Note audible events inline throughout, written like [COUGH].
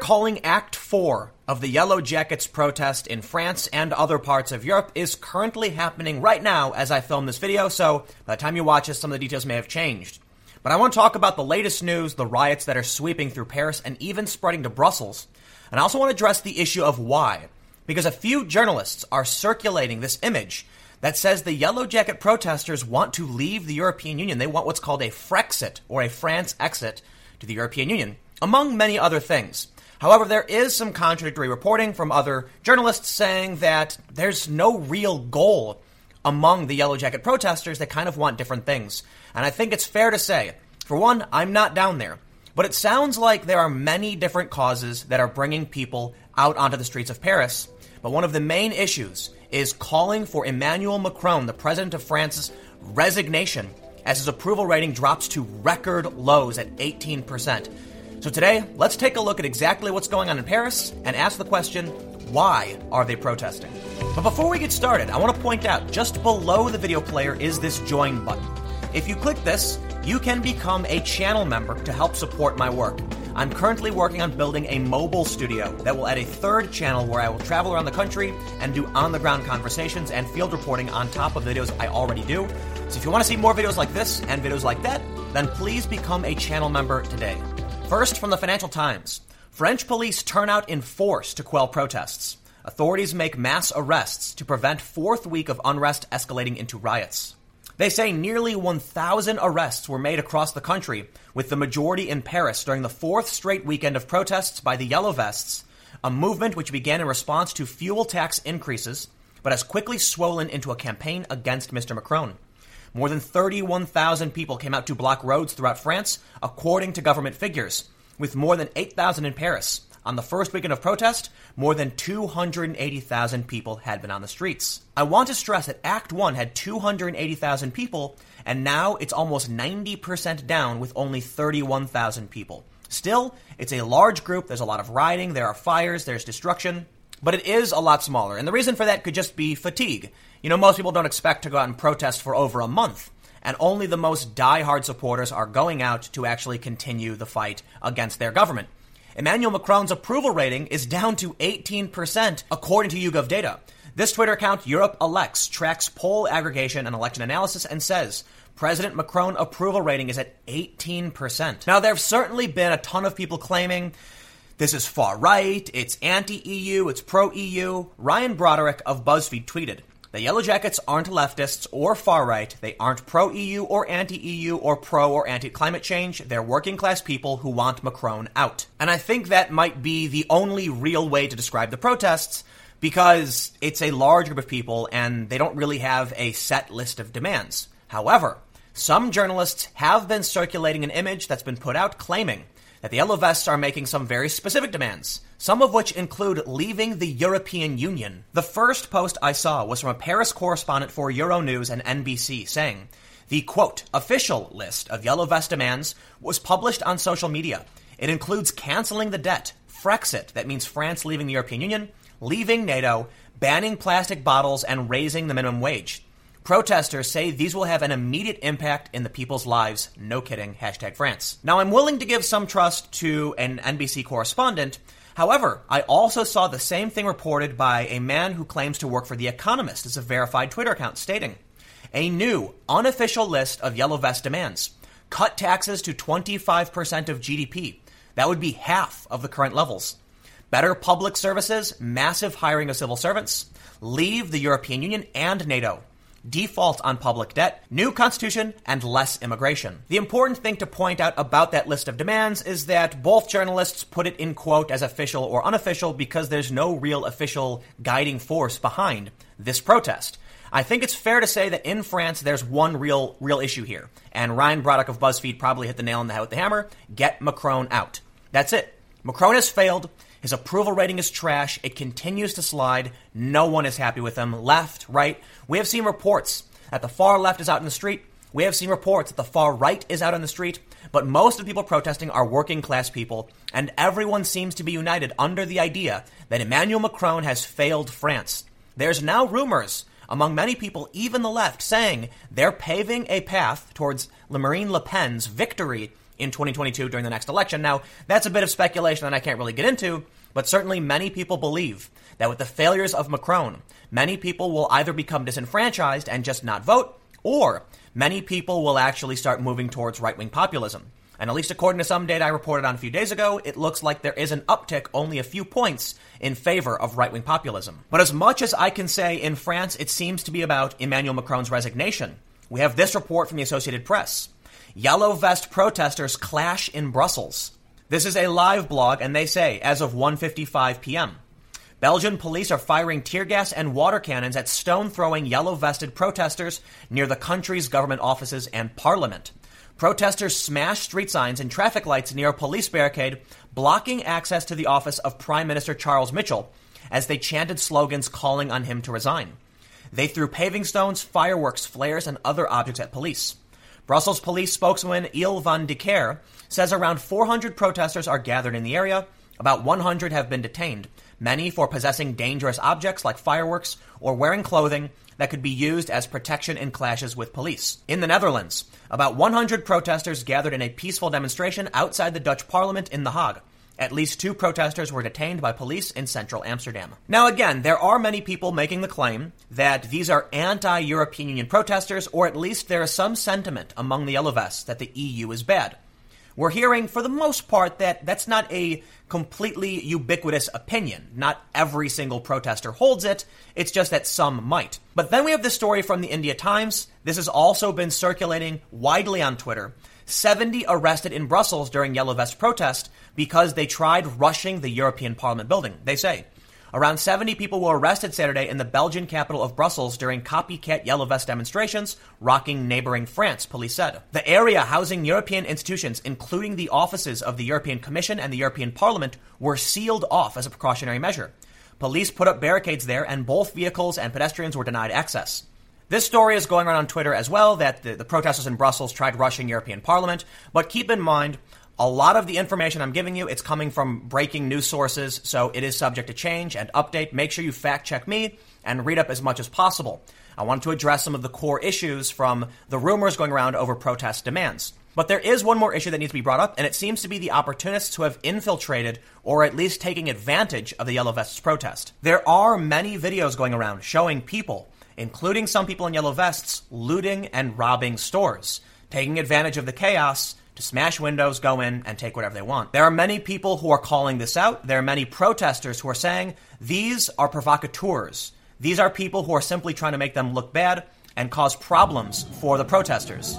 calling Act 4 of the Yellow Jackets protest in France and other parts of Europe is currently happening right now as I film this video, so by the time you watch this, some of the details may have changed. But I want to talk about the latest news, the riots that are sweeping through Paris and even spreading to Brussels. And I also want to address the issue of why. Because a few journalists are circulating this image that says the Yellow Jacket protesters want to leave the European Union. They want what's called a Frexit, or a France exit, to the European Union, among many other things. However, there is some contradictory reporting from other journalists saying that there's no real goal among the Yellow Jacket protesters that kind of want different things. And I think it's fair to say, for one, I'm not down there. But it sounds like there are many different causes that are bringing people out onto the streets of Paris. But one of the main issues is calling for Emmanuel Macron, the president of France's resignation, as his approval rating drops to record lows at 18%. So today, let's take a look at exactly what's going on in Paris and ask the question why are they protesting? But before we get started, I want to point out just below the video player is this join button. If you click this, you can become a channel member to help support my work. I'm currently working on building a mobile studio that will add a third channel where I will travel around the country and do on the ground conversations and field reporting on top of videos I already do. So if you want to see more videos like this and videos like that, then please become a channel member today. First, from the Financial Times French police turn out in force to quell protests. Authorities make mass arrests to prevent fourth week of unrest escalating into riots. They say nearly 1,000 arrests were made across the country, with the majority in Paris during the fourth straight weekend of protests by the Yellow Vests, a movement which began in response to fuel tax increases, but has quickly swollen into a campaign against Mr. Macron. More than 31,000 people came out to block roads throughout France, according to government figures, with more than 8,000 in Paris. On the first weekend of protest, more than 280,000 people had been on the streets. I want to stress that Act 1 had 280,000 people, and now it's almost 90% down with only 31,000 people. Still, it's a large group, there's a lot of rioting, there are fires, there's destruction, but it is a lot smaller. And the reason for that could just be fatigue. You know, most people don't expect to go out and protest for over a month and only the most die-hard supporters are going out to actually continue the fight against their government. Emmanuel Macron's approval rating is down to 18%, according to YouGov data. This Twitter account, Europe Elects, tracks poll aggregation and election analysis and says President Macron approval rating is at 18%. Now, there have certainly been a ton of people claiming this is far right, it's anti EU, it's pro EU. Ryan Broderick of BuzzFeed tweeted, the Yellow Jackets aren't leftists or far right. They aren't pro EU or anti EU or pro or anti climate change. They're working class people who want Macron out. And I think that might be the only real way to describe the protests because it's a large group of people and they don't really have a set list of demands. However, some journalists have been circulating an image that's been put out claiming that the Yellow Vests are making some very specific demands, some of which include leaving the European Union. The first post I saw was from a Paris correspondent for Euronews and NBC saying, the quote, official list of Yellow Vest demands was published on social media. It includes canceling the debt, Frexit, that means France leaving the European Union, leaving NATO, banning plastic bottles, and raising the minimum wage. Protesters say these will have an immediate impact in the people's lives. No kidding. Hashtag France. Now, I'm willing to give some trust to an NBC correspondent. However, I also saw the same thing reported by a man who claims to work for The Economist as a verified Twitter account stating a new, unofficial list of Yellow Vest demands. Cut taxes to 25% of GDP. That would be half of the current levels. Better public services, massive hiring of civil servants, leave the European Union and NATO default on public debt, new constitution, and less immigration. The important thing to point out about that list of demands is that both journalists put it in quote as official or unofficial because there's no real official guiding force behind this protest. I think it's fair to say that in France there's one real real issue here, and Ryan Broderick of BuzzFeed probably hit the nail on the head with the hammer. Get Macron out. That's it. Macron has failed. His approval rating is trash. It continues to slide. No one is happy with him. Left, right. We have seen reports that the far left is out in the street. We have seen reports that the far right is out on the street. But most of the people protesting are working class people, and everyone seems to be united under the idea that Emmanuel Macron has failed France. There's now rumors among many people, even the left, saying they're paving a path towards Marine Le Pen's victory in 2022 during the next election. Now, that's a bit of speculation that I can't really get into, but certainly many people believe that with the failures of Macron, many people will either become disenfranchised and just not vote, or many people will actually start moving towards right wing populism. And at least according to some data I reported on a few days ago, it looks like there is an uptick only a few points in favor of right wing populism. But as much as I can say in France, it seems to be about Emmanuel Macron's resignation. We have this report from the Associated Press. Yellow vest protesters clash in Brussels. This is a live blog, and they say, as of 1.55 p.m., Belgian police are firing tear gas and water cannons at stone throwing yellow vested protesters near the country's government offices and parliament. Protesters smashed street signs and traffic lights near a police barricade, blocking access to the office of Prime Minister Charles Michel as they chanted slogans calling on him to resign. They threw paving stones, fireworks, flares, and other objects at police. Brussels police spokesman Ilse Van de Keere says around 400 protesters are gathered in the area. About 100 have been detained, many for possessing dangerous objects like fireworks or wearing clothing that could be used as protection in clashes with police. In the Netherlands, about 100 protesters gathered in a peaceful demonstration outside the Dutch parliament in The Hague. At least two protesters were detained by police in central Amsterdam. Now, again, there are many people making the claim that these are anti European Union protesters, or at least there is some sentiment among the Yellow Vests that the EU is bad. We're hearing, for the most part, that that's not a completely ubiquitous opinion. Not every single protester holds it, it's just that some might. But then we have this story from the India Times. This has also been circulating widely on Twitter. 70 arrested in Brussels during Yellow Vest protest because they tried rushing the European Parliament building, they say. Around 70 people were arrested Saturday in the Belgian capital of Brussels during copycat Yellow Vest demonstrations rocking neighboring France, police said. The area housing European institutions, including the offices of the European Commission and the European Parliament, were sealed off as a precautionary measure. Police put up barricades there, and both vehicles and pedestrians were denied access. This story is going around on Twitter as well that the, the protesters in Brussels tried rushing European Parliament, but keep in mind, a lot of the information I'm giving you, it's coming from breaking news sources, so it is subject to change and update. Make sure you fact check me and read up as much as possible. I wanted to address some of the core issues from the rumors going around over protest demands. But there is one more issue that needs to be brought up, and it seems to be the opportunists who have infiltrated or at least taking advantage of the Yellow Vests protest. There are many videos going around showing people, including some people in yellow vests, looting and robbing stores, taking advantage of the chaos to smash windows, go in, and take whatever they want. There are many people who are calling this out. There are many protesters who are saying these are provocateurs. These are people who are simply trying to make them look bad and cause problems for the protesters.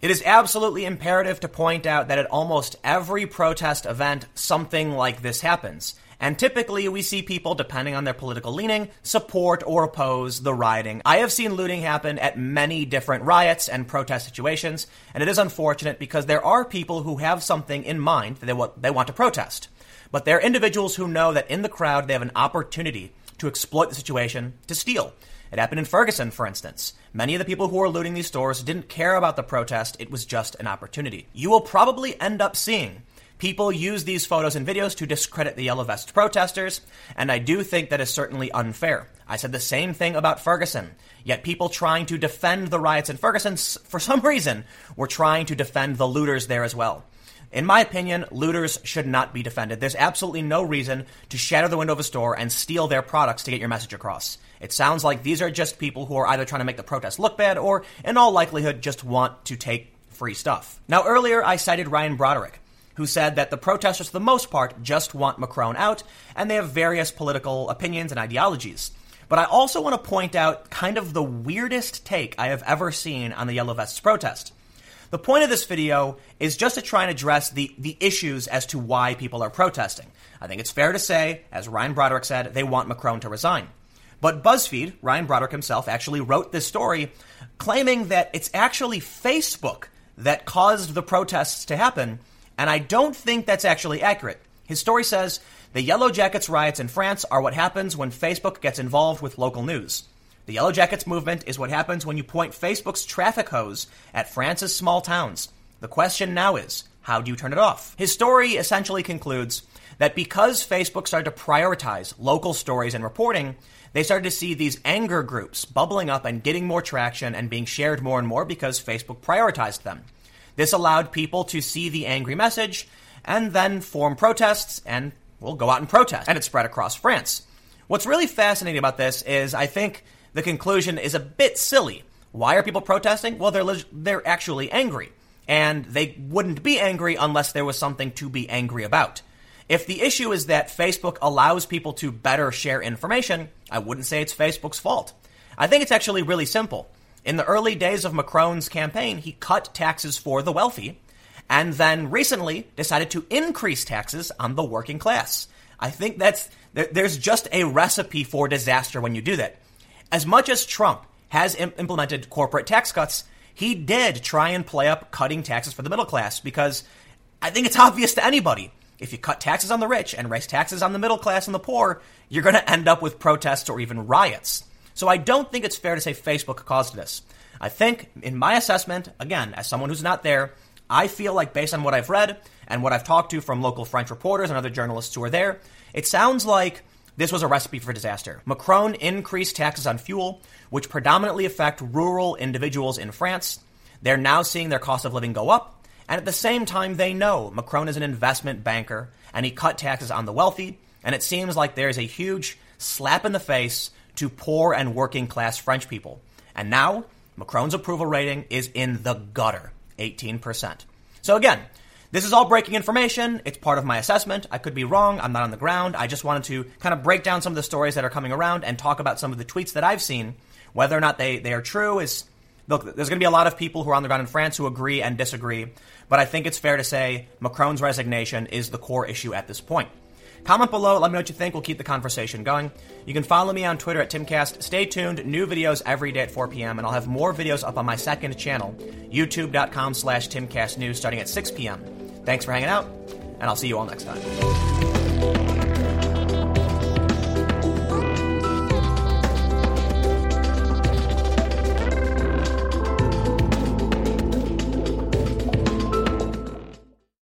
It is absolutely imperative to point out that at almost every protest event, something like this happens. And typically, we see people, depending on their political leaning, support or oppose the rioting. I have seen looting happen at many different riots and protest situations, and it is unfortunate because there are people who have something in mind that they, want, they want to protest. But there are individuals who know that in the crowd they have an opportunity to exploit the situation to steal. It happened in Ferguson, for instance. Many of the people who were looting these stores didn't care about the protest, it was just an opportunity. You will probably end up seeing People use these photos and videos to discredit the Yellow Vest protesters, and I do think that is certainly unfair. I said the same thing about Ferguson. Yet people trying to defend the riots in Ferguson, for some reason, were trying to defend the looters there as well. In my opinion, looters should not be defended. There's absolutely no reason to shatter the window of a store and steal their products to get your message across. It sounds like these are just people who are either trying to make the protest look bad or, in all likelihood, just want to take free stuff. Now, earlier I cited Ryan Broderick who said that the protesters, for the most part, just want Macron out, and they have various political opinions and ideologies. But I also want to point out kind of the weirdest take I have ever seen on the Yellow Vests protest. The point of this video is just to try and address the, the issues as to why people are protesting. I think it's fair to say, as Ryan Broderick said, they want Macron to resign. But BuzzFeed, Ryan Broderick himself, actually wrote this story claiming that it's actually Facebook that caused the protests to happen and I don't think that's actually accurate. His story says the Yellow Jackets riots in France are what happens when Facebook gets involved with local news. The Yellow Jackets movement is what happens when you point Facebook's traffic hose at France's small towns. The question now is how do you turn it off? His story essentially concludes that because Facebook started to prioritize local stories and reporting, they started to see these anger groups bubbling up and getting more traction and being shared more and more because Facebook prioritized them. This allowed people to see the angry message and then form protests and, well, go out and protest. And it spread across France. What's really fascinating about this is I think the conclusion is a bit silly. Why are people protesting? Well, they're, they're actually angry. And they wouldn't be angry unless there was something to be angry about. If the issue is that Facebook allows people to better share information, I wouldn't say it's Facebook's fault. I think it's actually really simple. In the early days of Macron's campaign, he cut taxes for the wealthy and then recently decided to increase taxes on the working class. I think that's there's just a recipe for disaster when you do that. As much as Trump has Im- implemented corporate tax cuts, he did try and play up cutting taxes for the middle class because I think it's [LAUGHS] obvious to anybody if you cut taxes on the rich and raise taxes on the middle class and the poor, you're going to end up with protests or even riots. So I don't think it's fair to say Facebook caused this. I think, in my assessment, again, as someone who's not there, I feel like based on what I've read and what I've talked to from local French reporters and other journalists who are there, it sounds like this was a recipe for disaster. Macron increased taxes on fuel, which predominantly affect rural individuals in France. They're now seeing their cost of living go up, and at the same time, they know Macron is an investment banker and he cut taxes on the wealthy. And it seems like there's a huge slap in the face to poor and working class French people. And now, Macron's approval rating is in the gutter 18%. So again, this is all breaking information. It's part of my assessment. I could be wrong. I'm not on the ground. I just wanted to kind of break down some of the stories that are coming around and talk about some of the tweets that I've seen. Whether or not they, they are true is look, there's going to be a lot of people who are on the ground in France who agree and disagree, but I think it's fair to say Macron's resignation is the core issue at this point. Comment below, let me know what you think. We'll keep the conversation going. You can follow me on Twitter at Timcast. Stay tuned, new videos every day at 4 p.m., and I'll have more videos up on my second channel, youtube.com slash timcastnews, starting at 6 p.m. Thanks for hanging out, and I'll see you all next time.